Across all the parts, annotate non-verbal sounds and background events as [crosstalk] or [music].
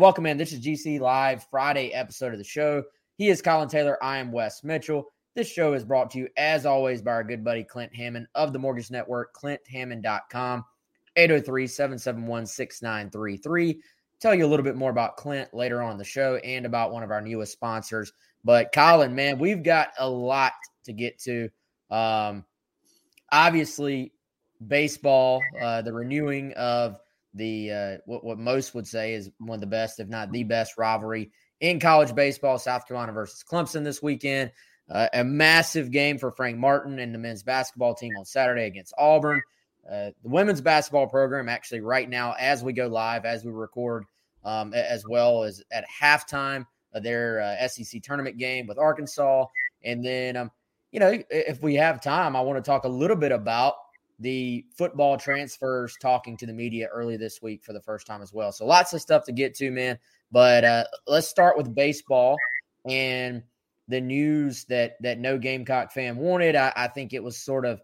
Welcome in. This is GC Live Friday episode of the show. He is Colin Taylor. I am Wes Mitchell. This show is brought to you, as always, by our good buddy Clint Hammond of the Mortgage Network, clinthammond.com, 803 771 6933. Tell you a little bit more about Clint later on the show and about one of our newest sponsors. But Colin, man, we've got a lot to get to. Um, obviously, baseball, uh, the renewing of the uh, what, what most would say is one of the best, if not the best, rivalry in college baseball. South Carolina versus Clemson this weekend. Uh, a massive game for Frank Martin and the men's basketball team on Saturday against Auburn. Uh, the women's basketball program, actually, right now, as we go live, as we record, um, as well as at halftime of their uh, SEC tournament game with Arkansas. And then, um, you know, if we have time, I want to talk a little bit about the football transfers talking to the media early this week for the first time as well. So lots of stuff to get to, man. But uh, let's start with baseball and the news that that no Gamecock fan wanted. I, I think it was sort of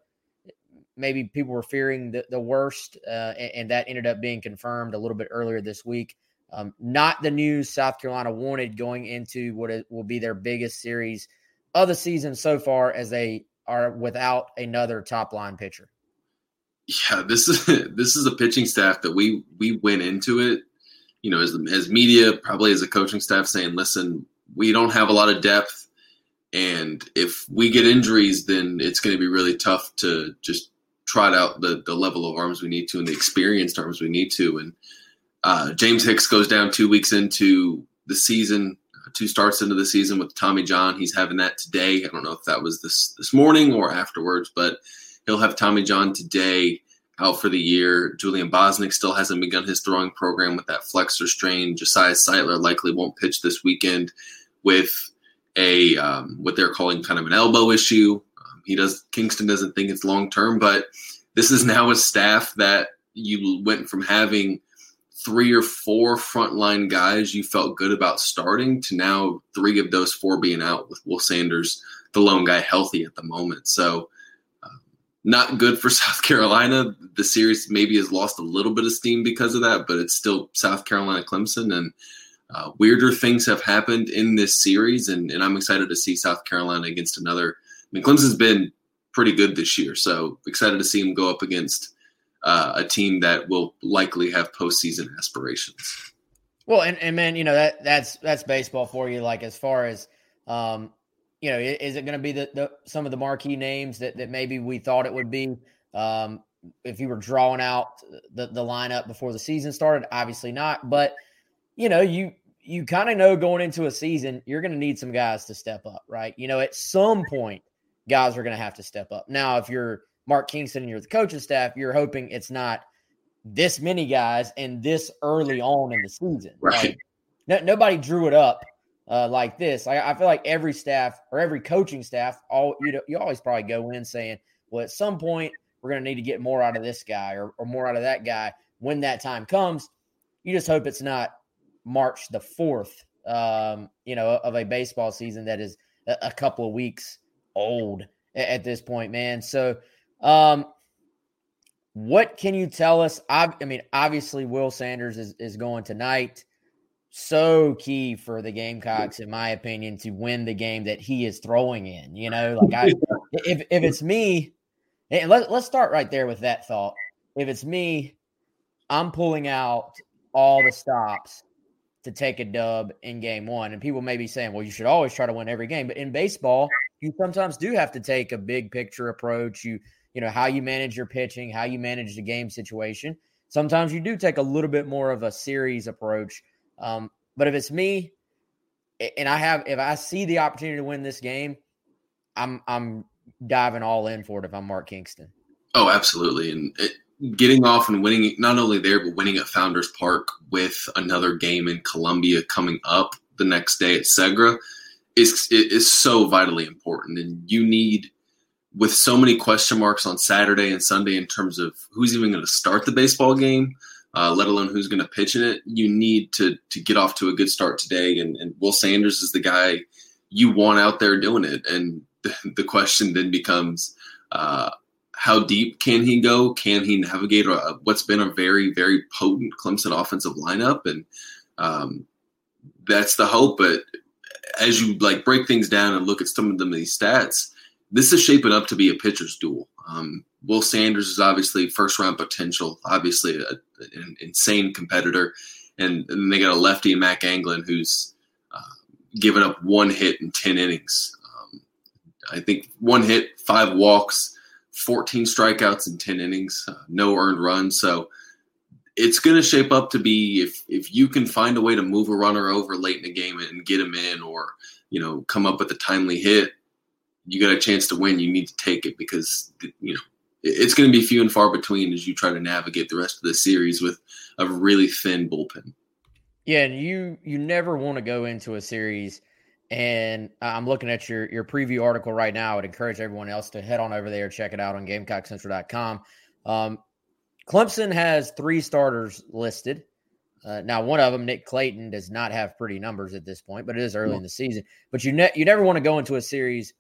maybe people were fearing the, the worst, uh, and, and, that ended up being confirmed a little bit earlier this week. Um, not the news South Carolina wanted going into what it will be their biggest series of the season so far, as they are without another top line pitcher yeah, this is [laughs] this is a pitching staff that we we went into it, you know, as as media, probably as a coaching staff, saying, listen, we don't have a lot of depth, and if we get injuries, then it's going to be really tough to just trot out the the level of arms we need to and the experienced arms we need to. And uh, James Hicks goes down two weeks into the season, two starts into the season with Tommy John. He's having that today. I don't know if that was this this morning or afterwards, but He'll have Tommy John today out for the year. Julian Bosnic still hasn't begun his throwing program with that flexor strain. Josiah Sightler likely won't pitch this weekend with a um, what they're calling kind of an elbow issue. Um, he does Kingston doesn't think it's long term, but this is now a staff that you went from having three or four frontline guys you felt good about starting to now three of those four being out with Will Sanders, the lone guy, healthy at the moment. So not good for [laughs] South Carolina. The series maybe has lost a little bit of steam because of that, but it's still South Carolina Clemson. And uh, weirder things have happened in this series. And, and I'm excited to see South Carolina against another. I mean, Clemson's been pretty good this year. So excited to see him go up against uh, a team that will likely have postseason aspirations. Well, and, and man, you know that that's that's baseball for you. Like as far as um, you know, is it going to be the, the some of the marquee names that that maybe we thought it would be? Um, if you were drawing out the the lineup before the season started, obviously not. But you know, you you kind of know going into a season, you're going to need some guys to step up, right? You know, at some point, guys are going to have to step up. Now, if you're Mark Kingston and you're the coaching staff, you're hoping it's not this many guys and this early on in the season. Right. Like, no, nobody drew it up uh, like this. I, I, feel like every staff or every coaching staff, all you know, you always probably go in saying, "Well, at some point, we're going to need to get more out of this guy or, or more out of that guy." When that time comes, you just hope it's not March the fourth, um, you know, of a baseball season that is a, a couple of weeks old at, at this point, man. So, um, what can you tell us? I, I mean, obviously, Will Sanders is, is going tonight. So key for the Gamecocks, in my opinion, to win the game that he is throwing in. You know, like I, if if it's me, and let, let's start right there with that thought. If it's me, I'm pulling out all the stops to take a dub in game one. And people may be saying, well, you should always try to win every game. But in baseball, you sometimes do have to take a big picture approach. You you know, how you manage your pitching, how you manage the game situation. Sometimes you do take a little bit more of a series approach. Um, but if it's me, and I have, if I see the opportunity to win this game, I'm I'm diving all in for it. If I'm Mark Kingston. Oh, absolutely, and it, getting off and winning not only there but winning at Founders Park with another game in Columbia coming up the next day at Segra is is so vitally important, and you need with so many question marks on Saturday and Sunday in terms of who's even going to start the baseball game, uh, let alone who's going to pitch in it, you need to to get off to a good start today. And, and Will Sanders is the guy you want out there doing it. And the, [laughs] the question then becomes, uh, how deep can he go? Can he navigate a, what's been a very very potent Clemson offensive lineup? And um, that's the hope. But as you like break things down and look at some of them these stats this is shaping up to be a pitcher's duel. Um, Will Sanders is obviously first round potential, obviously a, an insane competitor, and, and, they got a lefty Mack Anglin who's uh, given up one hit in ten innings. Um, I think one hit, five walks, fourteen strikeouts in ten innings, uh, no earned runs. So it's going to shape up to be if if you can find a way to move a runner over late in the game and get him in, or you know come up with a timely hit you got a chance to win, you need to take it because you know it's going to be few and far between as you try to navigate the rest of the series with a really thin bullpen. Yeah, and you you never want to go into a series. And I'm looking at your your preview article right now. I would encourage everyone else to head on over there, check it out on GamecockCentral.com. Um, Clemson has three starters listed. Uh, now, one of them, Nick Clayton, does not have pretty numbers at this point, but it is early in the season. But you ne- you never want to go into a series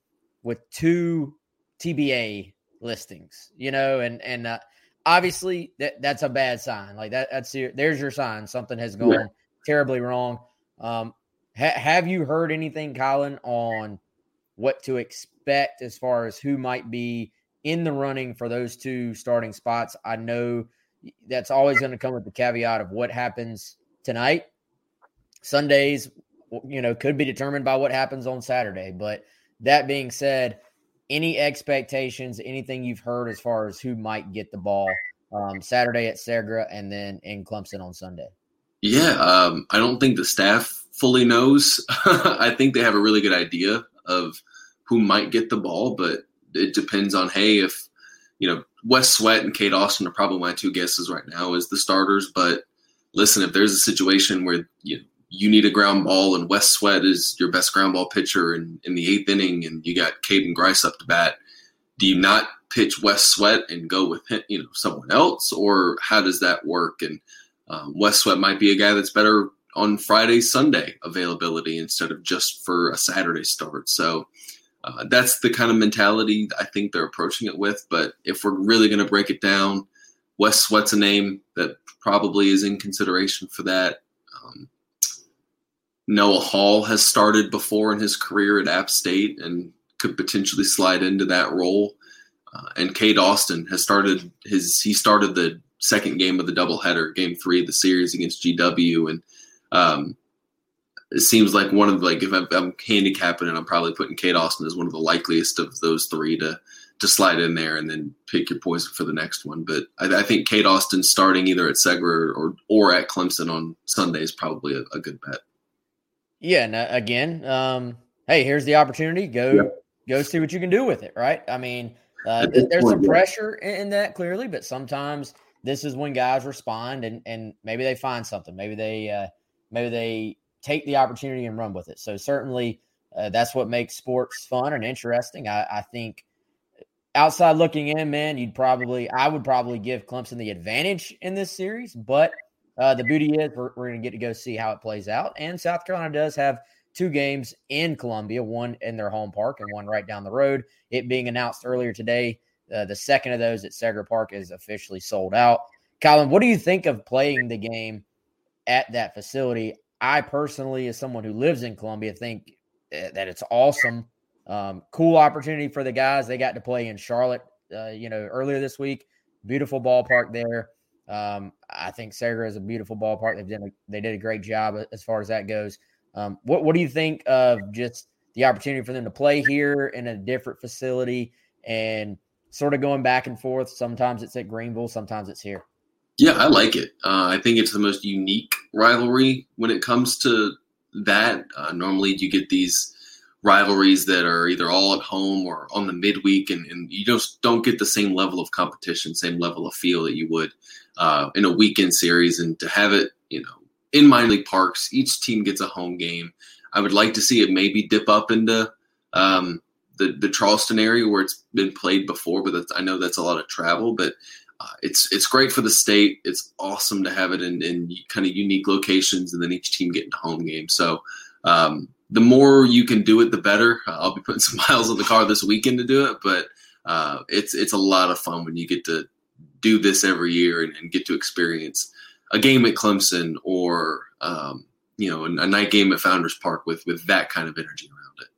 with two TBA listings, you know, and and uh, obviously that that's a bad sign. Like that that's your, there's your sign. Something has gone yeah. terribly wrong. Um, ha- have you heard anything, Colin, on what to expect as far as who might be in the running for those two starting spots? I know that's always going to come with the caveat of what happens tonight. Sundays, you know, could be determined by what happens on Saturday, but that being said, any expectations, anything you've heard as far as who might get the ball um, Saturday at Segra and then in Clemson on Sunday? Yeah, um, I don't think the staff fully knows. [laughs] I think they have a really good idea of who might get the ball, but it depends on hey if you know Wes Sweat and Cade Austin are probably my two guesses right now as the starters. But listen, if there's a situation where you know, you need a ground ball, and Wes Sweat is your best ground ball pitcher in, in the eighth inning, and you got Caden Grice up to bat. Do you not pitch Wes Sweat and go with you know someone else, or how does that work? And um, Wes Sweat might be a guy that's better on Friday, Sunday availability instead of just for a Saturday start. So uh, that's the kind of mentality I think they're approaching it with. But if we're really going to break it down, Wes Sweat's a name that probably is in consideration for that. Um, Noah Hall has started before in his career at App State and could potentially slide into that role. Uh, and Cade Austin has started his he started the second game of the doubleheader, game three of the series against GW, and um, it seems like one of the, like if I'm, I'm, handicapping it, I'm probably putting Cade Austin as one of the likeliest of those three to to slide in there and then pick your poison for the next one. But I, I think Cade Austin starting either at Segra or or at Clemson on Sunday is probably a, a good bet. Yeah, and uh, again, um, hey, here's the opportunity. Go yep. go see what you can do with it. Right? I mean, uh, there's some pressure in, in that clearly, but sometimes this is when guys respond and and maybe they find something. Maybe they uh, maybe they take the opportunity and run with it. So certainly uh, that's what makes sports fun and interesting. I, I, think outside looking in, man, you'd probably I would probably give Clemson the advantage in this series, but uh, the beauty is we're, we're going to get to go see how it plays out. And South Carolina does have two games in Columbia, one in their home park and one right down the road. It being announced earlier today, uh, the second of those at Segra Park is officially sold out. Colin, what do you think of playing the game at that facility? I personally, as someone who lives in Columbia, think eh, that it's awesome. Um, cool opportunity for the guys. They got to play in Charlotte, uh, you know, earlier this week. Beautiful ballpark there. Um, I think Segra is a beautiful ballpark. They've done they did a great job as far as that goes. Um, what what do you think of just the opportunity for them to play here in a different facility and sort of going back and forth? Sometimes it's at Greenville, sometimes it's here. Yeah, I like it. Uh, I think it's the most unique rivalry when it comes to that. Uh, normally, you get these rivalries that are either all at home or on the midweek, and, and, you just don't get the same level of competition, same level of feel that you would uh, in a weekend series. And to have it, you know, in minor league parks, each team gets a home game. I would like to see it maybe dip up into um, the the Charleston area where it's been played before, but I know that's a lot of travel. But uh, it's it's great for the state. It's awesome to have it in, in kind of unique locations, and then each team getting a home game. So um, the more you can do it, the better. Uh, I'll be putting some [laughs] miles on the car this weekend to do it, but uh, it's it's a lot of fun when you get to do this every year and, and get to experience a game at Clemson or um, you know a, a night game at Founders Park with with that kind of energy around it.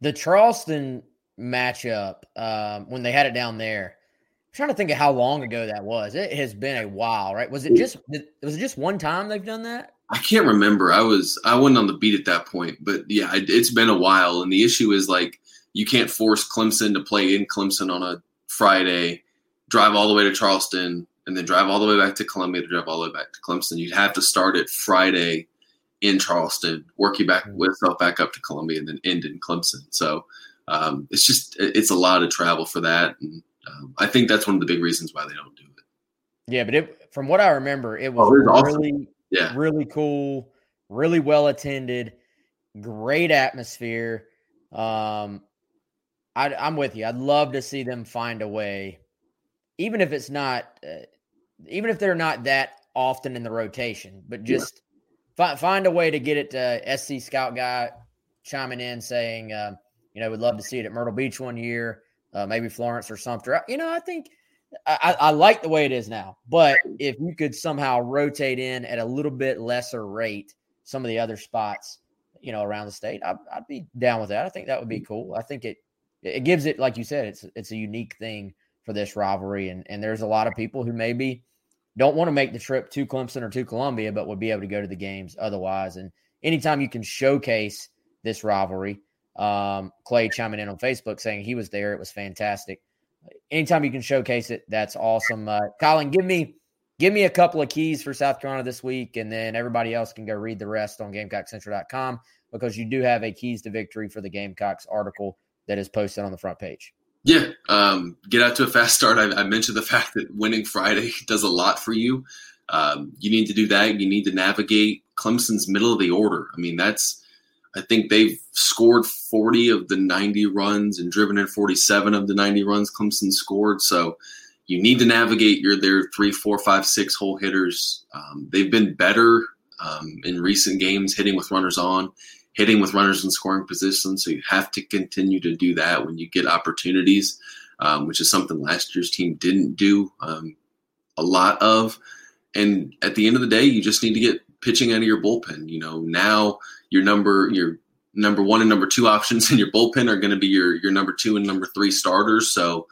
The Charleston matchup um, when they had it down there trying to think of how long ago that was. It has been a while, right? Was it just was it just one time they've done that? I can't remember. I was I wasn't on the beat at that point, but yeah, it, it's been a while. And the issue is like you can't force Clemson to play in Clemson on a Friday, drive all the way to Charleston, and then drive all the way back to Columbia to drive all the way back to Clemson. You'd have to start it Friday in Charleston, work you back with yourself back up to Columbia, and then end in Clemson. So um, it's just it's a lot of travel for that. And um, I think that's one of the big reasons why they don't do it. Yeah, but it, from what I remember, it was, oh, it was really, awesome. yeah, really cool, really well attended, great atmosphere. Um, I, am with you. I'd love to see them find a way, even if it's not, uh, even if they're not that often in the rotation, but just yeah. find find a way to get it to SC Scout guy chiming in saying, uh, you know, we'd love to see it at Myrtle Beach one year uh, maybe Florence or Sumter. You know, I think I, I, like the way it is now, but if you could somehow rotate in at a little bit lesser rate some of the other spots, you know, around the state, I, I'd, be down with that. I think that would be cool. I think it it gives it, like you said, it's it's a unique thing for this rivalry, and and there's a lot of people who maybe don't want to make the trip to Clemson or to Columbia, but would be able to go to the games otherwise. And anytime you can showcase this rivalry, um, Clay chiming in on Facebook saying he was there. It was fantastic. Anytime you can showcase it, that's awesome. Uh, Colin, give me give me a couple of keys for South Carolina this week, and then everybody else can go read the rest on GamecockCentral.com because you do have a keys to victory for the Gamecocks article that is posted on the front page. Yeah, um, get out to a fast start. I, I, mentioned the fact that winning Friday [laughs] does a lot for you. Um, you need to do that. You need to navigate Clemson's middle of the order. I mean, that's I think they've scored 40 of the 90 runs and driven in 47 of the 90 runs Clemson scored. So you need to navigate your their three, four, five, six hole hitters. Um, they've been better um, in recent games hitting with runners on. Hitting with runners in scoring position. So you have to continue to do that when you get opportunities, um, which is something last year's team didn't do um, a lot of. And at the end of the day, you just need to get pitching out of your bullpen. You know, now your number your number one and number two [laughs] options in your bullpen are going to be your your number two and number three starters. So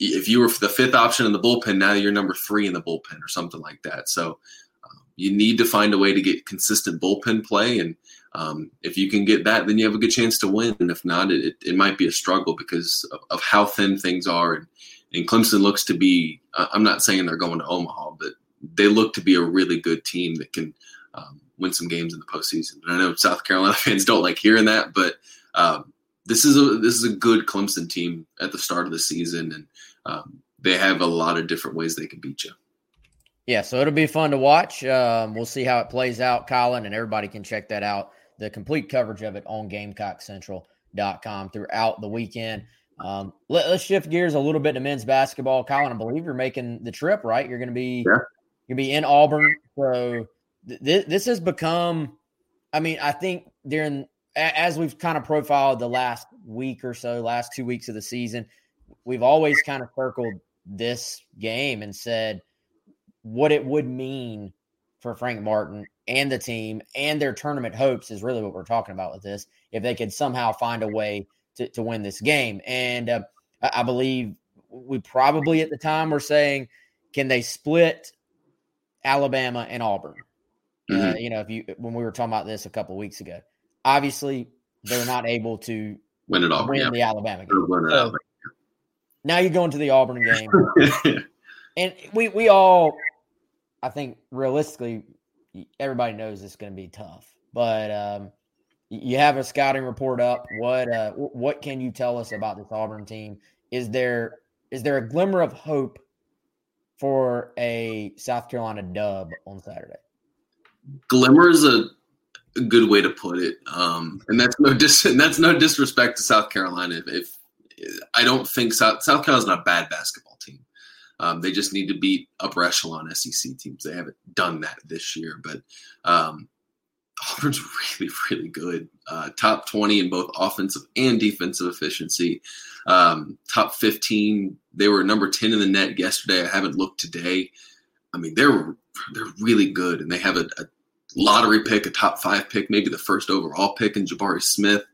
if you were the fifth option in the bullpen, now you're number three in the bullpen or something like that. So um, you need to find a way to get consistent bullpen play. And um, if you can get that, then you have a good chance to win. And if not, it, it might be a struggle because of, of how thin things are. And, and Clemson looks to be, I'm not saying they're going to Omaha, but they look to be a really good team that can um, win some games in the postseason. And I know South Carolina [laughs] fans don't like hearing that, but um, this is a this is a good Clemson team at the start of the season, and um, they have a lot of different ways they can beat you. Yeah, so it'll be fun to watch. Um, we'll see how it plays out, Colin, and everybody can check that out. The complete coverage of it on GamecockCentral.com throughout the weekend. Um, let, us shift gears a little bit to men's basketball. Colin, I believe you're making the trip, right? You're going to be yeah. you're be in Auburn. So th- this has become. I mean, I think during as we've kind of profiled the last week or so, last two weeks of the season, we've always kind of circled this game and said what it would mean for Frank Martin and the team and their tournament hopes is really what we're talking about with this. If they could somehow find a way to, to win this game. And uh, I believe we probably at the time were saying, can they split Alabama and Auburn? Uh, mm-hmm. Uh, you know, if you when we were talking about this a couple weeks ago, obviously they're not able to win it all. Win yeah. the Alabama game. So now you go into the Auburn game, [laughs] and we we all, I think, realistically, everybody knows it's going to be tough. But um, you have a scouting report up. What uh, what can you tell us about this Auburn team? Is there is there a glimmer of hope for a South Carolina dub on Saturday? Glimmer is a good way to put it. Um, and that's no dis- [laughs] that's no disrespect to South Carolina. If, if I don't think South South Carolina's not a bad basketball team. Um, they just need to beat upper echelon SEC teams. They haven't done that this year, but um, Auburn's [laughs] really, really good. Uh, top 20 in both offensive and defensive efficiency. Um, top 15. They were number 10 in the net yesterday. I haven't looked today. I mean, they're they're really good, and they have a, a lottery pick, a top five pick, maybe the first overall pick in Jabari Smith,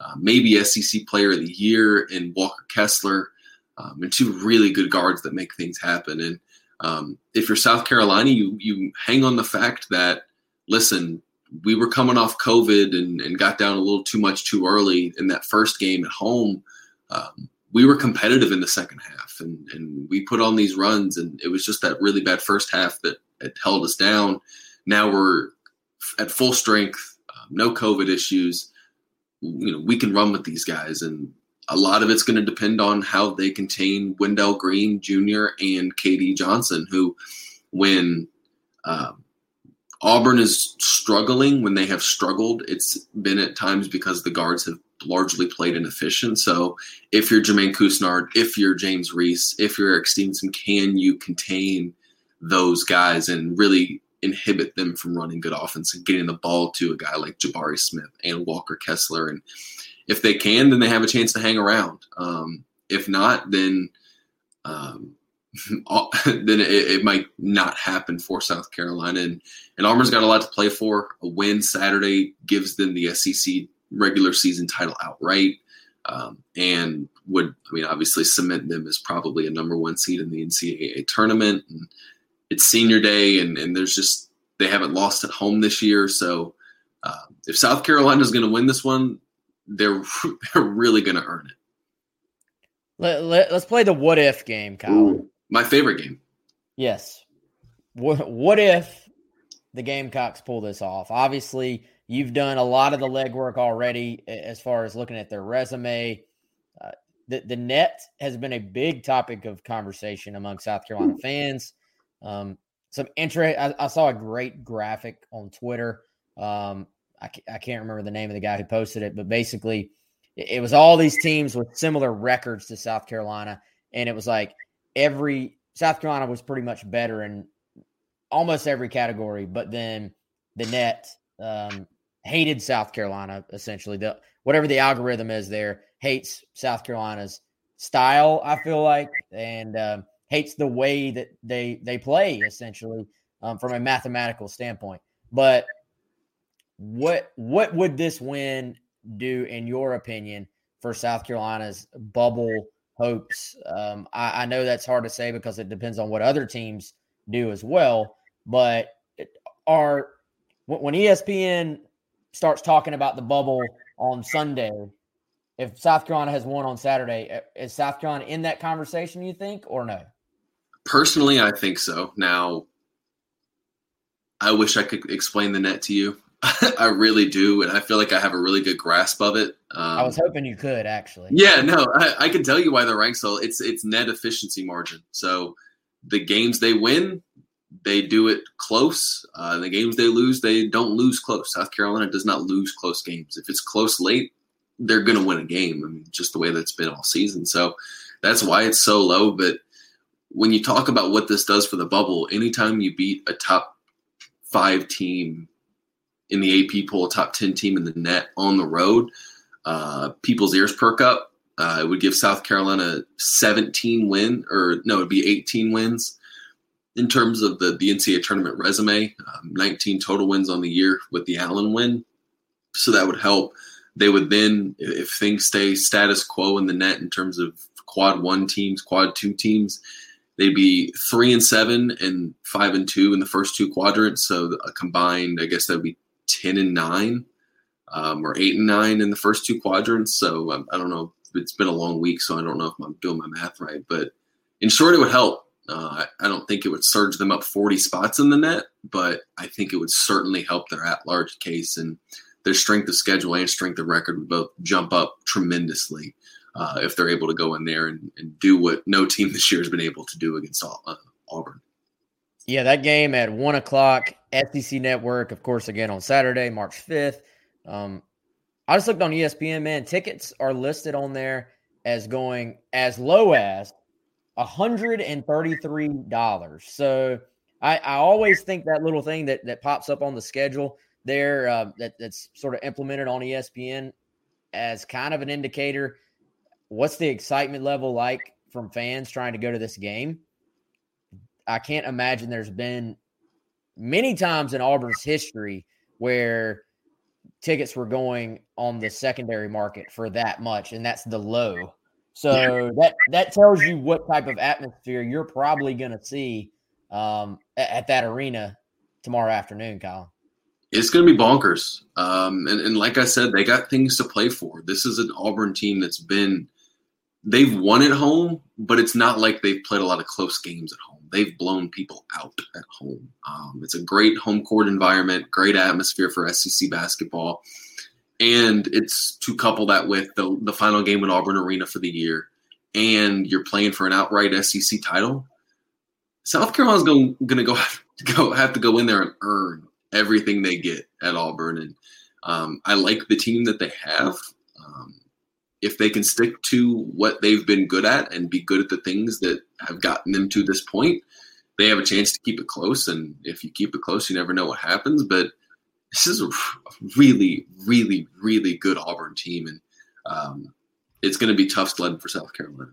uh, maybe SEC Player of the Year in Walker Kessler, um, and two really good guards that make things happen. And um, if you're South Carolina, you you hang on the fact that listen, we were coming off COVID and, and got down a little too much too early in that first game at home. Um, we were competitive in the second half, and and we put on these runs, and it was just that really bad first half that, that held us down. Now we're at full strength, um, no COVID issues. You know, we can run with these guys, and a lot of it's going to depend on how they contain Wendell Green Jr. and KD Johnson, who, when um, Auburn is struggling, when they have struggled, it's been at times because the guards have largely played inefficient. So if you're Jermaine Couisnard, if you're James Reese, if you're Erik Stevenson, can you contain those guys and really inhibit them from running good offense and getting the ball to a guy like Jabari Smith and Walker Kessler. And if they can, then they have a chance to hang around. Um, if not, then um, [laughs] [laughs] then it, it, might not happen for South Carolina. And, and Auburn's got a lot to play for. A win Saturday gives them the SEC regular season title outright. Um, and would, I mean, obviously cement them as probably a number one seed in the NCAA tournament. And it's senior day and, and there's just they haven't lost at home this year. So uh, if South Carolina is going to win this one, they're [laughs] they're really going to earn it. Let, let, us play the what if game, Kyle. Ooh, my favorite game. Yes. What, what if the Gamecocks pull this off? Obviously, you've done a lot of the legwork already as far as looking at their resume. Uh, the, the net has been a big topic of conversation among South Carolina fans. Um, some interest. I, I, saw a great graphic on Twitter. Um, I, I can't remember the name of the guy who posted it, but basically, it, it was all these teams with similar records to South Carolina, and it was like every South Carolina was pretty much better in almost every category, but then the net um, hated South Carolina essentially. The whatever the algorithm is there hates South Carolina's style. I feel like and um, hates the way that they they play essentially um, from a mathematical standpoint. But what what would this win do in your opinion for South Carolina's bubble hopes? Um, I, I know that's hard to say because it depends on what other teams do as well. But are when ESPN starts talking about the bubble on Sunday, if South Carolina has won on Saturday, is South Carolina in that conversation? You think or no? Personally, I think so. Now, I wish I could explain the net to you. [laughs] I really do, and I feel like I have a really good grasp of it. Um, I was hoping you could actually. Yeah, no, I, I can tell you why they're ranked so. It's it's net efficiency margin. So the games they win, they do it close. Uh, the games they lose, they don't lose close. South Carolina does not lose close games. If it's close late, they're going to win a game. I mean, just the way that's been all season. So that's why it's so low. But when you talk about what this does for the bubble, anytime you beat a top five team in the AP poll, top 10 team in the net on the road, uh, people's ears perk up. Uh, it would give South Carolina 17 win, or no, it'd be 18 wins in terms of the, the NCAA tournament resume. Um, 19 total wins on the year with the Allen win. So that would help. They would then, if things stay status quo in the net in terms of quad one teams, quad two teams, they'd be three and seven and five and two in the first two quadrants. So a combined, I guess that would be 10 and nine um, or eight and nine in the first two quadrants. So um, I don't know. It's been a long week, so I don't know if I'm doing my math right. But in short, it would help. Uh, I, I, don't think it would surge them up 40 spots in the net, but I think it would certainly help their at large case and their strength of schedule and strength of record would both jump up tremendously uh, if they're able to go in there and, and, do what no team this year has been able to do against uh, Auburn. Yeah, that game at one o'clock, SEC Network, of course, again on Saturday, March 5th. Um, I just looked on ESPN, man. Tickets are listed on there as going as low as $133. So I, I always think that little thing that, that pops up on the schedule there uh, that, that's sort of implemented on ESPN as kind of an indicator. What's the excitement level like from fans trying to go to this game? I can't imagine there's been many times in Auburn's history where tickets were going on the secondary market for that much, and that's the low. So that that tells you what type of atmosphere you're probably going to see um, at, at, that arena tomorrow afternoon, Kyle. It's going to be bonkers, um, and, and like I said, they got things to play for. This is an Auburn team that's been they've won at home, but it's not like they've played a lot of close games at home. They've blown people out at home. Um, it's a great home court environment, great atmosphere for SEC basketball, and it's to couple that with the the final game in Auburn Arena for the year, and you're playing for an outright SEC title. South Carolina's going to go [laughs] have to go have to go in there and earn everything they get at Auburn, and um, I like the team that they have. Um, if they can stick to what they've been good at and be good at the things that have gotten them to this point, they have a chance to keep it close. And if you keep it close, you never know what happens. But this is a really, really, really good Auburn team, and um, it's going to be tough sledding for South Carolina.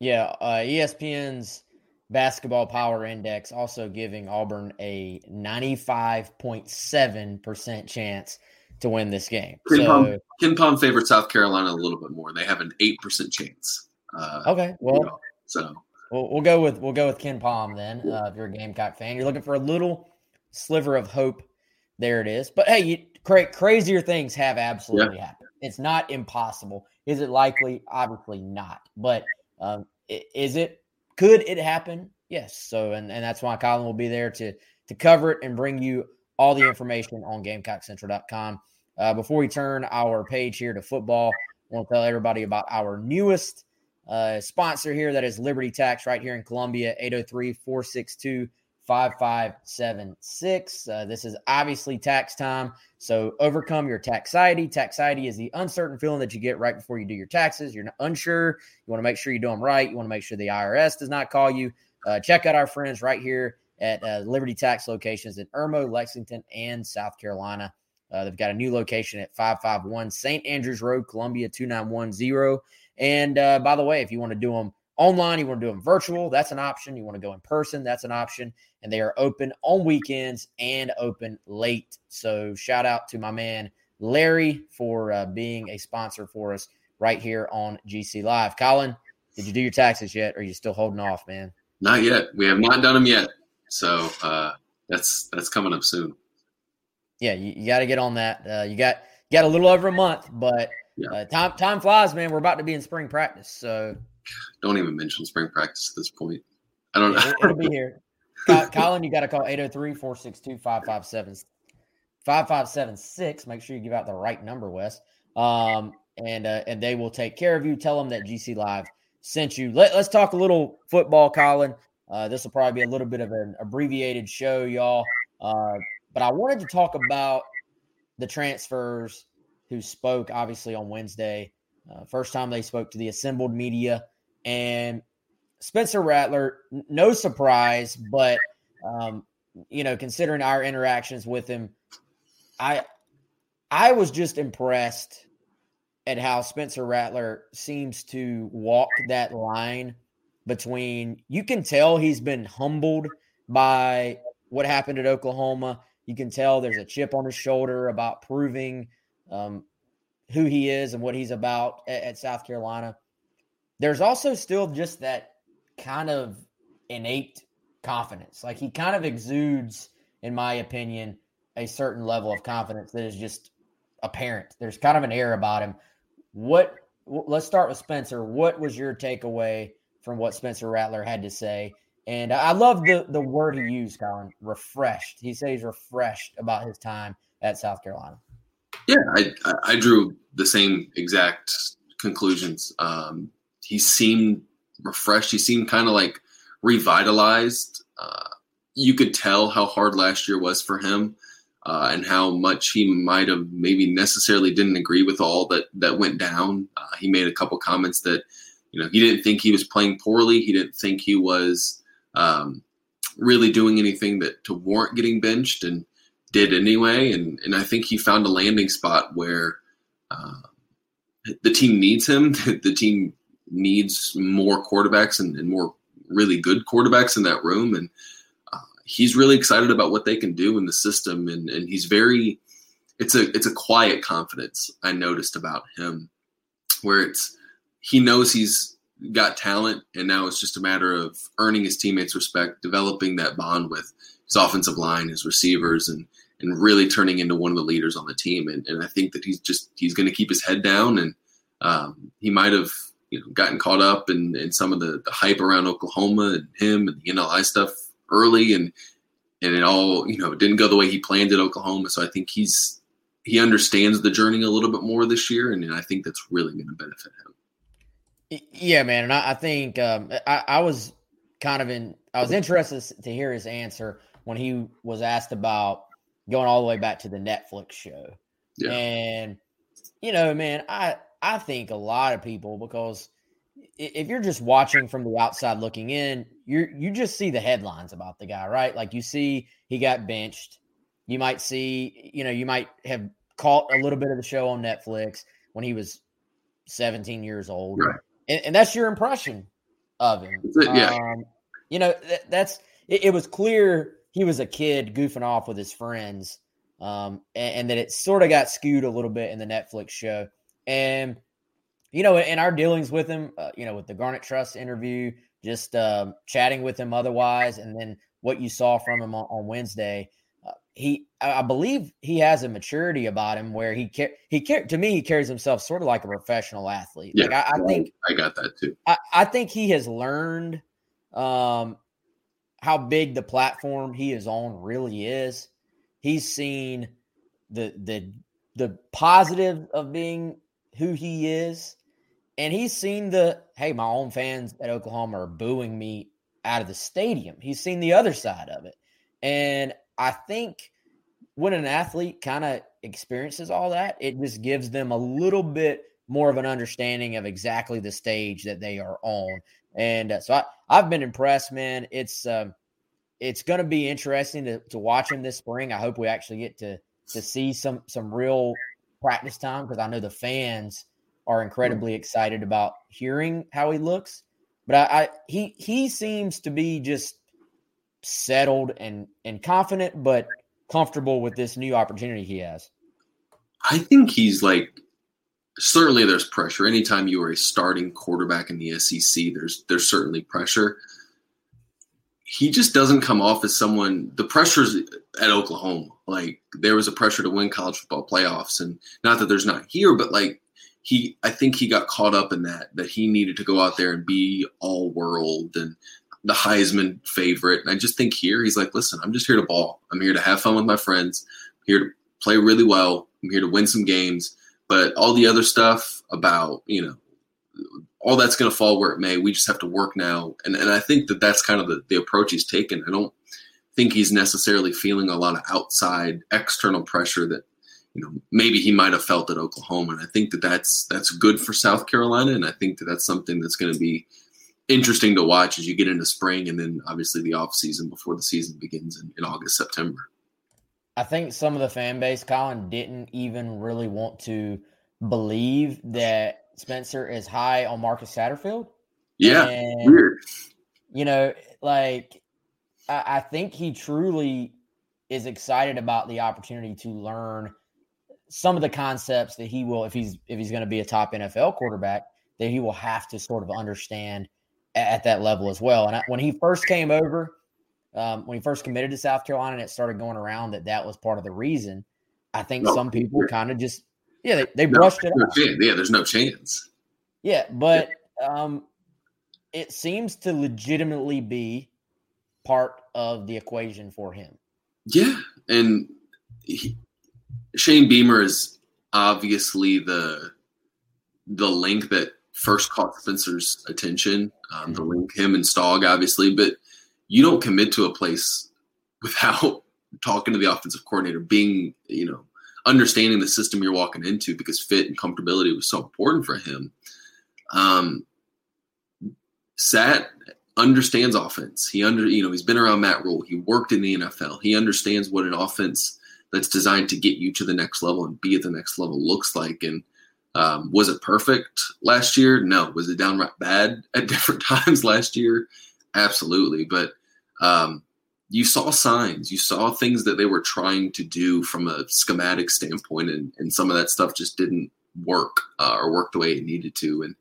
Yeah, uh, ESPN's basketball power index also giving Auburn a 95.7% chance to win this game. Ken, so, Palm, KenPom favors South Carolina a little bit more. They have an eight percent chance. Uh, okay, well, you know, so we'll, we'll, go with we'll go with KenPom then. Uh, if you're a Gamecock fan, you're looking for a little sliver of hope. There it is. But hey, you, cra- crazier things have absolutely yeah. happened. It's not impossible. Is it likely? Obviously not. But um, is it? Could it happen? Yes. So, and, and that's why Colin will be there to to cover it and bring you all the information on GamecockCentral.com. Uh, before we turn our page here to football, I want to tell everybody about our newest uh, sponsor here that is Liberty Tax right here in Columbia, 803 462 5576. Uh, this is obviously tax time. So overcome your taxiety. Taxiety is the uncertain feeling that you get right before you do your taxes. You're unsure. You want to make sure you do them right. You want to make sure the IRS does not call you. Uh, check out our friends right here at uh, Liberty Tax locations in Irmo, Lexington, and South Carolina. Uh, they've got a new location at 551 St. Andrews Road, Columbia 2910. And uh, by the way, if you want to do them online, you want to do them virtual, that's an option. You want to go in person, that's an option. And they are open on weekends and open late. So shout out to my man Larry for uh, being a sponsor for us right here on GC Live. Colin, did you do your taxes yet? Or are you still holding off, man? Not yet. We have not done them yet. So uh, that's that's coming up soon. Yeah, you, you got to get on that. Uh, you got you got a little over a month, but yeah. uh, time time flies, man. We're about to be in spring practice, so don't even mention spring practice at this point. I don't yeah, know. It'll be here. Colin, [laughs] you got to call 803 462 5576. Make sure you give out the right number, Wes. Um, and uh, and they will take care of you. Tell them that GC Live sent you. Let, us talk a little football, Colin. Uh, this will probably be a little bit of an abbreviated show, y'all. Uh, but I wanted to talk about the transfers who spoke, obviously, on Wednesday. Uh, first time they spoke to the assembled media. And Spencer Rattler, no surprise, but, um, you know, considering our interactions with him, I I was just impressed at how Spencer Rattler seems to walk that line between you can tell he's been humbled by what happened at Oklahoma. You can tell there's a chip on his shoulder about proving um, who he is and what he's about at, at South Carolina. There's also still just that kind of innate confidence. Like he kind of exudes, in my opinion, a certain level of confidence that is just apparent. There's kind of an air about him. What let's start with Spencer. What was your takeaway from what Spencer Rattler had to say? And I love the the word he used, Colin. Refreshed. He he's refreshed about his time at South Carolina. Yeah, I I drew the same exact conclusions. Um, he seemed refreshed. He seemed kind of like revitalized. Uh, you could tell how hard last year was for him uh, and how much he might have maybe necessarily didn't agree with all that that went down. Uh, he made a couple comments that you know he didn't think he was playing poorly. He didn't think he was um, really doing anything that to warrant getting benched, and did anyway. And and I think he found a landing spot where uh, the team needs him. [laughs] the team needs more quarterbacks and, and more really good quarterbacks in that room and he's really excited about what they can do in the system, and and he's very. It's a it's a quiet confidence I noticed about him, where it's he knows he's got talent, and now it's just a matter of earning his teammates' respect, developing that bond with his offensive line, his receivers, and and really turning into one of the leaders on the team. And, and I think that he's just he's going to keep his head down, and um, he might have you know gotten caught up in, in some of the, the hype around Oklahoma and him and the NLI stuff early, and and it all you know didn't go the way he planned at Oklahoma. So I think he's he understands the journey a little bit more this year, and I think that's really going to benefit him. Yeah, man, and I, I think um, I, I was kind of in. I was interested to hear his answer when he was asked about going all the way back to the Netflix show. Yeah. And you know, man, I I think a lot of people because if you're just watching from the outside looking in, you you just see the headlines about the guy, right? Like you see he got benched. You might see, you know, you might have caught a little bit of the show on Netflix when he was 17 years old, right. And, and, that's your impression of him. yeah. Um, you know, that, that's it, it, was clear he was a kid goofing off with his friends, um, and, and that it sort of got skewed a little bit in the Netflix show, and you know, in our dealings with him, uh, you know, with the Garnet Trust interview, just uh, chatting with him otherwise, and then what you saw from him on, on Wednesday, he, I believe, he has a maturity about him where he he to me he carries himself sort of like a professional athlete. Yeah, like I, I think I got that too. I, I think he has learned um, how big the platform he is on really is. He's seen the the the positive of being who he is and he's seen the hey, my own fans at Oklahoma are booing me out of the stadium. He's seen the other side of it. And I think when an athlete kind of experiences all that, it just gives them a little bit more of an understanding of exactly the stage that they are on. And uh, so I, I've been impressed, man. It's um, it's going to be interesting to, to watch him this spring. I hope we actually get to to see some some real practice time because I know the fans are incredibly excited about hearing how he looks. But I, I he he seems to be just settled and and confident, but comfortable with this new opportunity he has. I think he's like certainly there's pressure. Anytime you are a starting quarterback in the SEC, there's there's certainly pressure. He just doesn't come off as someone. The pressure's at Oklahoma. Like there was a pressure to win college football playoffs, and not that there's not here, but like he, I think he got caught up in that that he needed to go out there and be all world and the Heisman favorite. And I just think here he's like, listen, I'm just here to ball. I'm here to have fun with my friends. I'm here to play really well. I'm here to win some games. But all the other stuff about, you know, all that's going to fall where it may. We just have to work now. And, and I think that that's kind of the, the approach he's taken. I don't think he's necessarily feeling a lot of outside external pressure that, you know, maybe he might have felt at Oklahoma. And I think that that's, that's good for South Carolina. And I think that that's something that's going to be interesting to watch as you get into spring and then obviously the off season before the season begins in, in August, September. I think some of the fan base, Colin, didn't even really want to believe that Spencer is high on Marcus Satterfield. Yeah, and, weird. You know, like I, I think he truly is excited about the opportunity to learn some of the concepts that he will, if he's if he's going to be a top NFL quarterback, that he will have to sort of understand at, at that level as well. And I, when he first came over, um, when he first committed to South Carolina and it started going around that that was part of the reason, I think no, some people kind of just, yeah, they, they brushed no, it no off. Yeah, there's no chance. Yeah, but um, it seems to legitimately be part of the equation for him. Yeah, and he, Shane Beamer is obviously the the link that first caught Spencer's attention. Um, the mm-hmm. link him and Stog, obviously, but you don't commit to a place [laughs] without talking to the offensive coordinator, being, you know, understanding the system you're walking into because fit and comfortability was so important for him. Um, Sat understands offense. He under, you know, he's been around Matt Rhule. He worked in the NFL. He understands what an offense that's designed to get you to the next level and be at the next level looks like. And um, was it perfect last year? No. Was it downright bad [laughs] at different times last year? Absolutely. But um, you saw signs, you saw things that they were trying to do from a schematic standpoint, and, and some of that stuff just didn't work uh, or work the way it needed to. And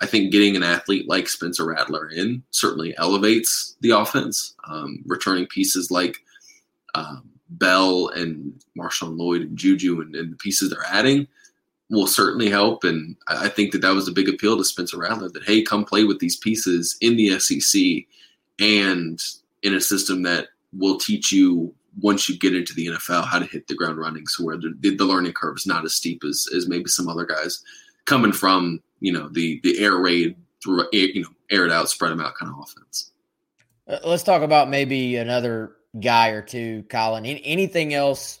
I think getting an athlete like Spencer Rattler in certainly elevates the offense. Um, returning pieces like um, Bell and Marshawn Lloyd and Juju and, and, the pieces they're adding will certainly help. And I think that that was a big appeal to Spencer Rattler that, hey, come play with these pieces in the SEC and in a system that will teach you once you get into the NFL how to hit the ground running. So where the, the learning curve is not as steep as, as maybe some other guys coming from, you know, the, the air raid through, you know, air it out, spread them out kind of offense. Uh, let's talk about maybe another guy or two, Colin. Anything else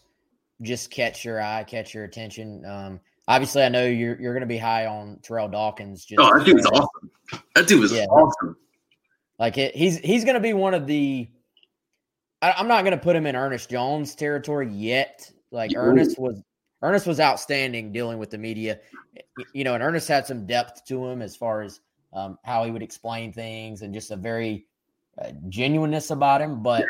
just catch your eye, catch your attention? Um, obviously, I know you're you're going to be high on Terrell Dawkins. Just oh, that dude was awesome. That dude was yeah. awesome. Like it, he's he's going to be one of the. I, am not going to put him in Ernest Jones territory yet. Like. Ernest was Ernest was outstanding dealing with the media. You know, and Ernest had some depth to him as far as um, how he would explain things and just a very uh, genuineness about him. But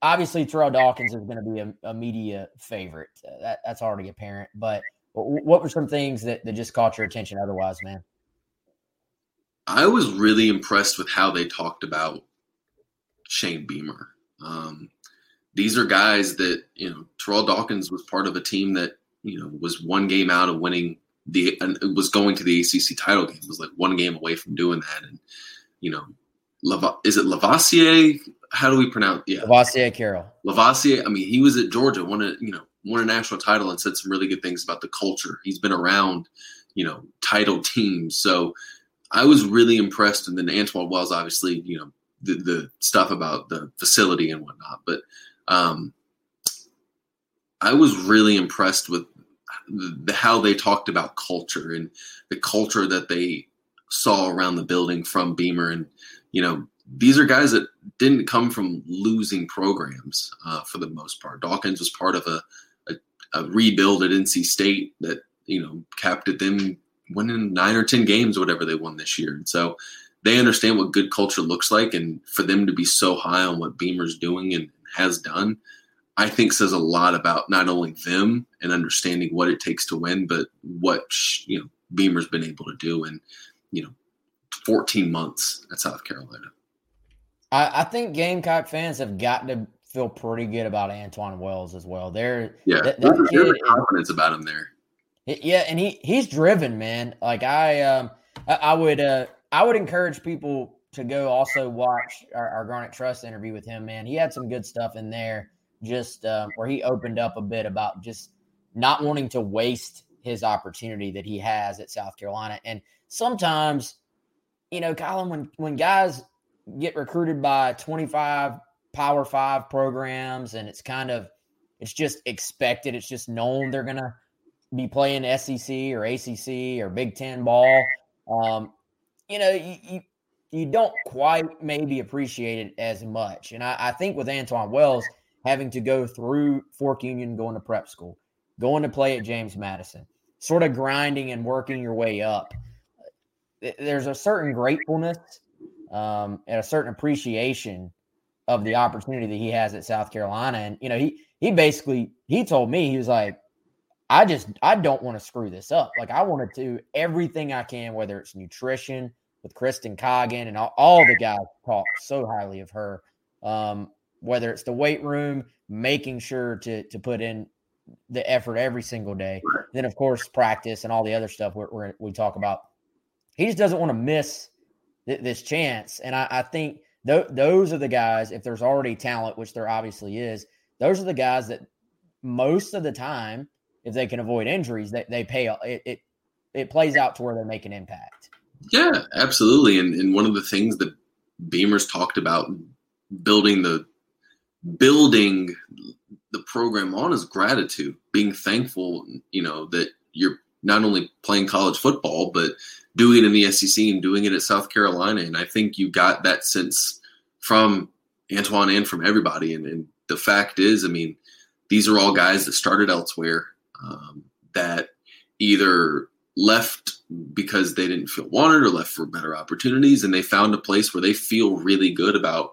obviously, Terrell Dawkins is going to be a, a media favorite. Uh, that, that's already apparent. But what were some things that, that just caught your attention otherwise, man? I was really impressed with how they talked about Shane Beamer. Um, these are guys that you know. Terrell Dawkins was part of a team that you know was one game out of winning the and was going to the ACC title game. It was like one game away from doing that, and you know, Lava, is it Lovasea? How do we pronounce? Yeah, Lovasea Carroll. Lovasea. I mean, he was at Georgia, One of you know won a national title, and said some really good things about the culture. He's been around, you know, title teams, so I was really impressed. And then Antwane Wells, obviously, you know, the, the stuff about the facility and whatnot. But um, I was really impressed with the, how they talked about culture and the culture that they saw around the building from Beamer. And, you know, these are guys that didn't come from losing programs uh, for the most part. Dawkins was part of a, a a rebuild at NC State that you know capped at them winning nine or ten games, whatever they won this year. And so they understand what good culture looks like, and for them to be so high on what Beamer's doing and has done, I think says a lot about not only them and understanding what it takes to win, but what you know Beamer's been able to do in you know 14 months at South Carolina. I, I think Gamecock fans have got to feel pretty good about Antwane Wells as well. They're yeah, that, that there's confidence about him there. Yeah, and he he's driven, man. Like I um I, I would uh I would encourage people to go also watch our, our, Garnet Trust interview with him, man. He had some good stuff in there, just um, where he opened up a bit about just not wanting to waste his opportunity that he has at South Carolina. And sometimes, you know, Colin, when when guys get recruited by 25 Power Five programs, and it's kind of it's just expected, it's just known they're gonna be playing SEC or ACC or Big Ten ball. Um, you know, you, you, you don't quite maybe appreciate it as much. And I, I think with Antwane Wells having to go through Fork Union, going to prep school, going to play at James Madison, sort of grinding and working your way up, there's a certain gratefulness um, and a certain appreciation of the opportunity that he has at South Carolina. And you know, he he basically he told me he was like, I just I don't want to screw this up. Like I want to do everything I can, whether it's nutrition with Kristen Coggin and all, all the guys talk so highly of her. Um, whether it's the weight room, making sure to to put in the effort every single day. Then of course practice and all the other stuff we we talk about. He just doesn't want to miss th- this chance, and I, I think th- those are the guys. If there's already talent, which there obviously is, those are the guys that most of the time if they can avoid injuries, they, they pay it, it it plays out to where they make an impact. Yeah, absolutely. And and one of the things that Beamers talked about building the building the program on is gratitude, being thankful, you know, that you're not only playing college football, but doing it in the SEC and doing it at South Carolina. And I think you got that sense from Antwane and from everybody. And, and the fact is, I mean, these are all guys that started elsewhere um, that either left because they didn't feel wanted or left for better opportunities and they found a place where they feel really good about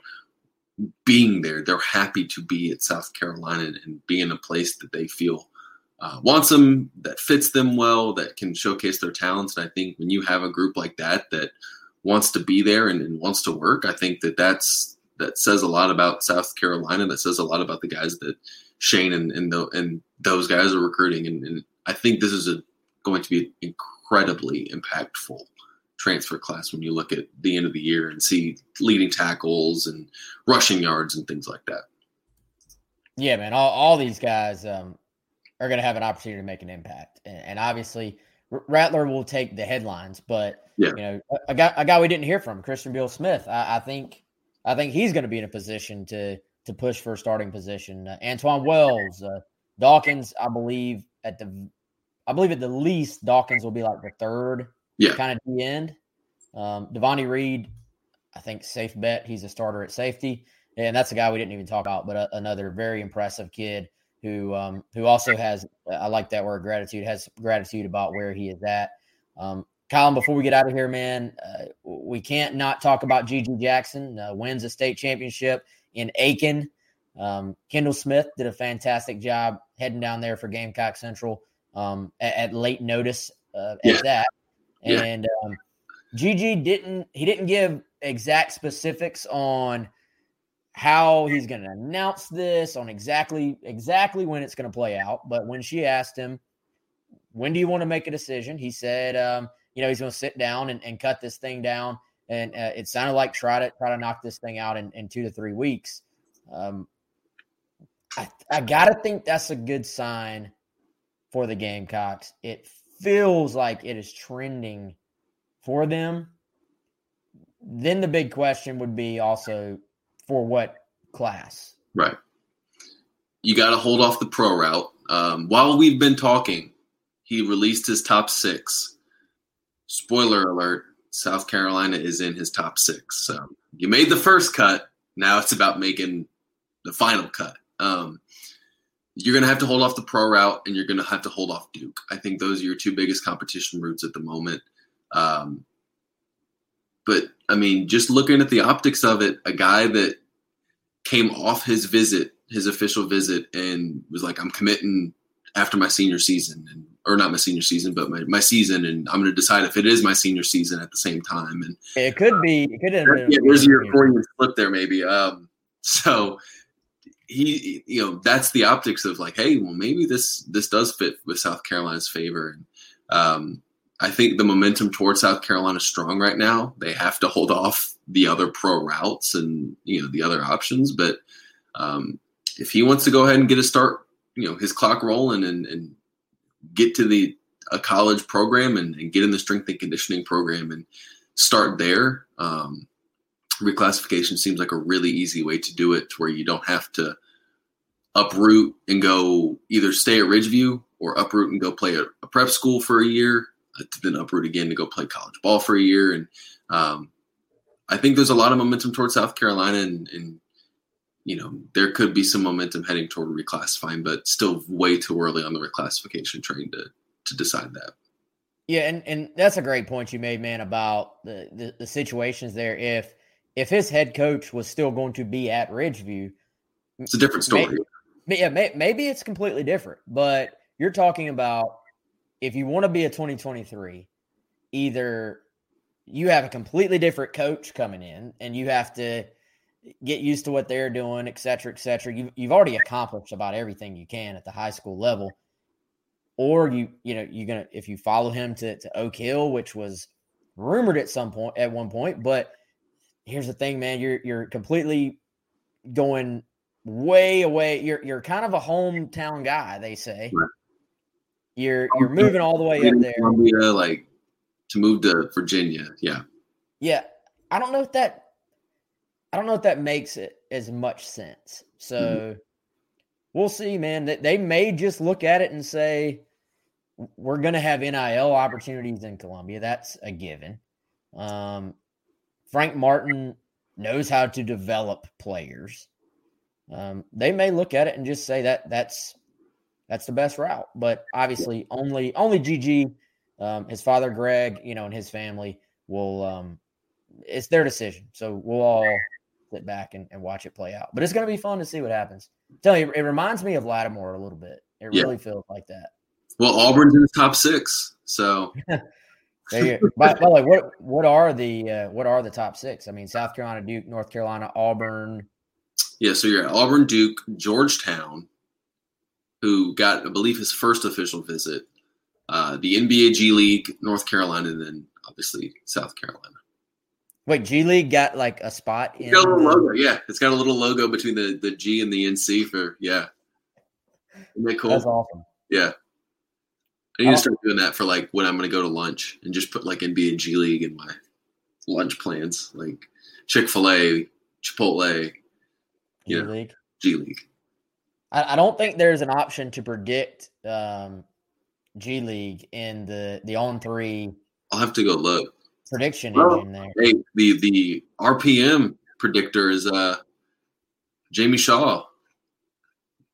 being there they're happy to be at south carolina and be in a place that they feel uh, wants them that fits them well that can showcase their talents and i think when you have a group like that that wants to be there and, and wants to work i think that that's that says a lot about south carolina that says a lot about the guys that Shane and and, the, and those guys are recruiting, and, and I think this is a, going to be incredibly impactful transfer class when you look at the end of the year and see leading tackles and rushing yards and things like that. Yeah, man, all, all these guys um, are going to have an opportunity to make an impact, and, and obviously Rattler will take the headlines, but yeah. you know, a, a, guy a guy we didn't hear from, Christian Beal-Smith, I, I think I think he's going to be in a position to to push for a starting position. Uh, Antwane Wells, uh, Dawkins, I believe at the, I believe at the least Dawkins will be like the third, yeah, kind of the end. Um, Devonni Reed, I think safe bet he's a starter at safety, and that's a guy we didn't even talk about, but a, another very impressive kid who um, who also has I like that word gratitude has gratitude about where he is at. Um, Colin, before we get out of here, man, uh, we can't not talk about GG Jackson. Uh, wins a state championship in Aiken. Um, Kendall Smith did a fantastic job heading down there for Gamecock Central um, at, at, late notice uh, yeah. at that. And yeah. um, GG didn't he didn't give exact specifics on how he's going to announce this on exactly exactly when it's going to play out. But when she asked him, "When do you want to make a decision?" he said, um, "You know, he's going to sit down and, and cut this thing down." and uh, it sounded like try to try to knock this thing out in, in two to three weeks. Um, I, I gotta think that's a good sign for the Gamecocks. It feels like it is trending for them. Then the big question would be also for what class? Right. You got to hold off the pro route. Um, while we've been talking, he released his top six. Spoiler alert: South Carolina is in his top six. So you made the first cut. Now it's about making the final cut. Um, you're going to have to hold off the pro route and you're going to have to hold off Duke. I think those are your two biggest competition routes at the moment. Um, but I mean, just looking at the optics of it, a guy that came off his visit, his official visit, and was like, I'm committing after my senior season and or not my senior season, but my, my season, and I'm going to decide if it is my senior season at the same time. And it could be, it could have been. Yeah, there's your four year flip there, maybe. Um, so he, you know, that's the optics of like, hey, well, maybe this this does fit with South Carolina's favor. And um, I think the momentum towards South Carolina is strong right now. They have to hold off the other pro routes and you know the other options, but um, if he wants to go ahead and get a start, you know, his clock rolling and, and get to the a college program and, and, get in the strength and conditioning program and start there. Um, reclassification seems like a really easy way to do it to where you don't have to uproot and go either stay at Ridgeview or uproot and go play a, a prep school for a year, uh, to then uproot again to go play college ball for a year. And um, I think there's a lot of momentum towards South Carolina and, and you know, there could be some momentum heading toward reclassifying, but still way too early on the reclassification train to to decide that. Yeah, and, and that's a great point you made, man, about the, the, the situations there. If if his head coach was still going to be at Ridgeview, it's a different story. Maybe, yeah, may, maybe it's completely different. But you're talking about if you want to be a 2023, either you have a completely different coach coming in and you have to – get used to what they're doing, et cetera, et cetera. You've, you've already accomplished about everything you can at the high school level. Or you, you know, you're gonna if you follow him to, to Oak Hill, which was rumored at some point at one point. But here's the thing, man, you're you're completely going way away. You're you're kind of a hometown guy, they say. Right. You're you're moving all the way up there. Columbia, like to move to Virginia. Yeah. Yeah. I don't know if that I don't know if that makes it as much sense. So mm-hmm. we'll see, man. That they may just look at it and say, we're going to have NIL opportunities in Columbia. That's a given. Um, Frank Martin knows how to develop players. Um, they may look at it and just say that that's that's the best route. But obviously, only only GG, um, his father Greg, you know, and his family will. Um, it's their decision. So we'll all sit back and, and watch it play out. But it's going to be fun to see what happens. Tell you, it reminds me of Lattimore a little bit. It yeah. really feels like that. Well, Auburn's in the top six, so. [laughs] by, by, the way, what what are the uh, what are the top six? I mean, South Carolina, Duke, North Carolina, Auburn. Yeah, so you're at Auburn, Duke, Georgetown, who got, I believe, his first official visit. Uh, the NBA G League, North Carolina, and then obviously South Carolina. Wait, G League got like a spot in got a little logo, yeah. It's got a little logo between the, the G and the NC for yeah. Isn't that cool? That's awesome. Yeah. I need to start doing that for like when I'm gonna go to lunch and just put like NBA G League in my lunch plans. Like Chick fil A, Chipotle, G League. G League. I, I don't think there's an option to predict um, G League in the the on three. I'll have to go look prediction well, engine there. Hey, the the RPM predictor is uh Jamie Shaw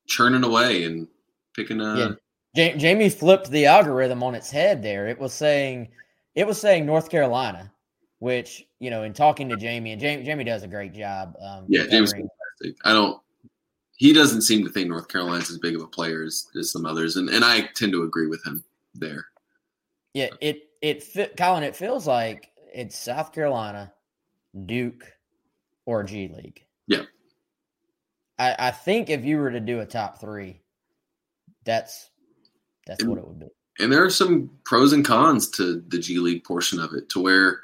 churning away and picking uh yeah. J- Jamie flipped the algorithm on its head there. It was saying it was saying North Carolina, which, you know, in talking to Jamie and Jamie Jamie does a great job. Um, yeah, Jamie's fantastic. I don't he doesn't seem to think North Carolina's as big of a player as, as some others, and, and I tend to agree with him there. Yeah, it it Colin, it feels like it's South Carolina, Duke, or G League. Yeah. I, I think if you were to do a top three, that's that's and, what it would be. And there are some pros and cons to the G League portion of it, to where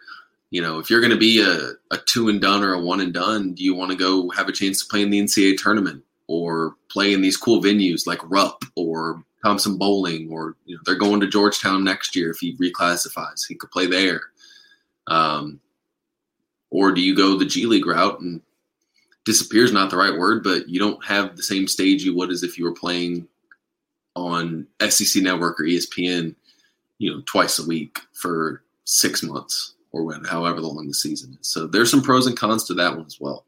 you know if you're going to be a, a two and done or a one and done, do you want to go have a chance to play in the NCAA tournament or play in these cool venues like Rupp or Thompson-Boling, or you know they're going to Georgetown next year if he reclassifies. He could play there. Um, or do you go the G League route and disappear is not the right word, but you don't have the same stage you would as if you were playing on SEC Network or ESPN, you know, twice a week for six months or when, however long the season is. So there's some pros and cons to that one as well.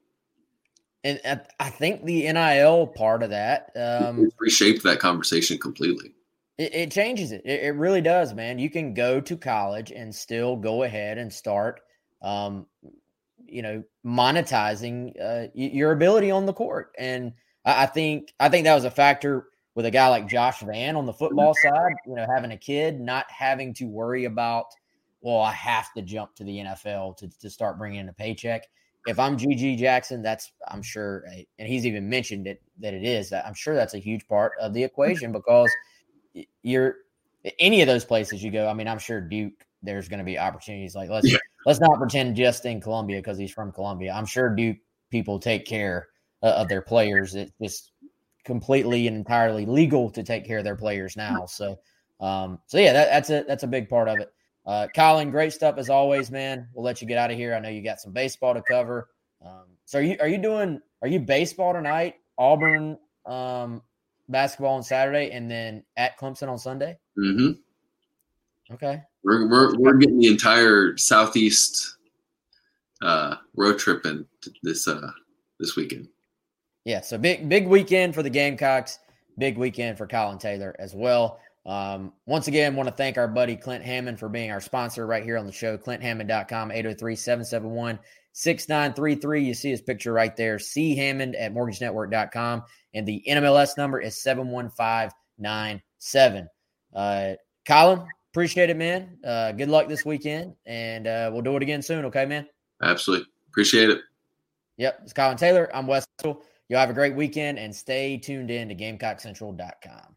And I think the NIL part of that um, reshaped that conversation completely. It, it changes it. it. it. really does, man. You can go to college and still go ahead and start, um, you know, monetizing uh, your ability on the court. And I, I think I think that was a factor with a guy like Josh Vann on the football side. You know, having a kid, not having to worry about, well, I have to jump to the NFL to to start bringing in a paycheck if I'm GG Jackson, that's I'm sure, and he's even mentioned it that it is. I'm sure that's a huge part of the equation because you're any of those places you go. I mean, I'm sure Duke. There's going to be opportunities. Like let's yeah. let's not pretend just in Columbia because he's from Columbia. I'm sure Duke people take care uh, of their players. It's just completely and entirely legal to take care of their players now. So, um, so yeah, that, that's a that's a big part of it. Uh, Colin, great stuff as always, man. We'll let you get out of here. I know you got some baseball to cover. Um, so are you are you doing are you baseball tonight? Auburn um, basketball on Saturday, and then at Clemson on Sunday. Mm-hmm. Okay. We're we're we're getting the entire southeast uh, road trip in this uh, this weekend. Yeah, so big big weekend for the Gamecocks. Big weekend for Colin Taylor as well. Um, once again, want to thank our buddy Clint Hammond for being our sponsor right here on the show. ClintHammond.com, 803 771 6933. You see his picture right there. C Hammond at mortgagenetwork.com. And the NMLS number is 71597. Uh, Colin, appreciate it, man. Uh, good luck this weekend. And uh, we'll do it again soon. Okay, man? Absolutely. Appreciate it. Yep. It's Colin Taylor. I'm Westville. You'll have a great weekend and stay tuned in to GamecockCentral.com.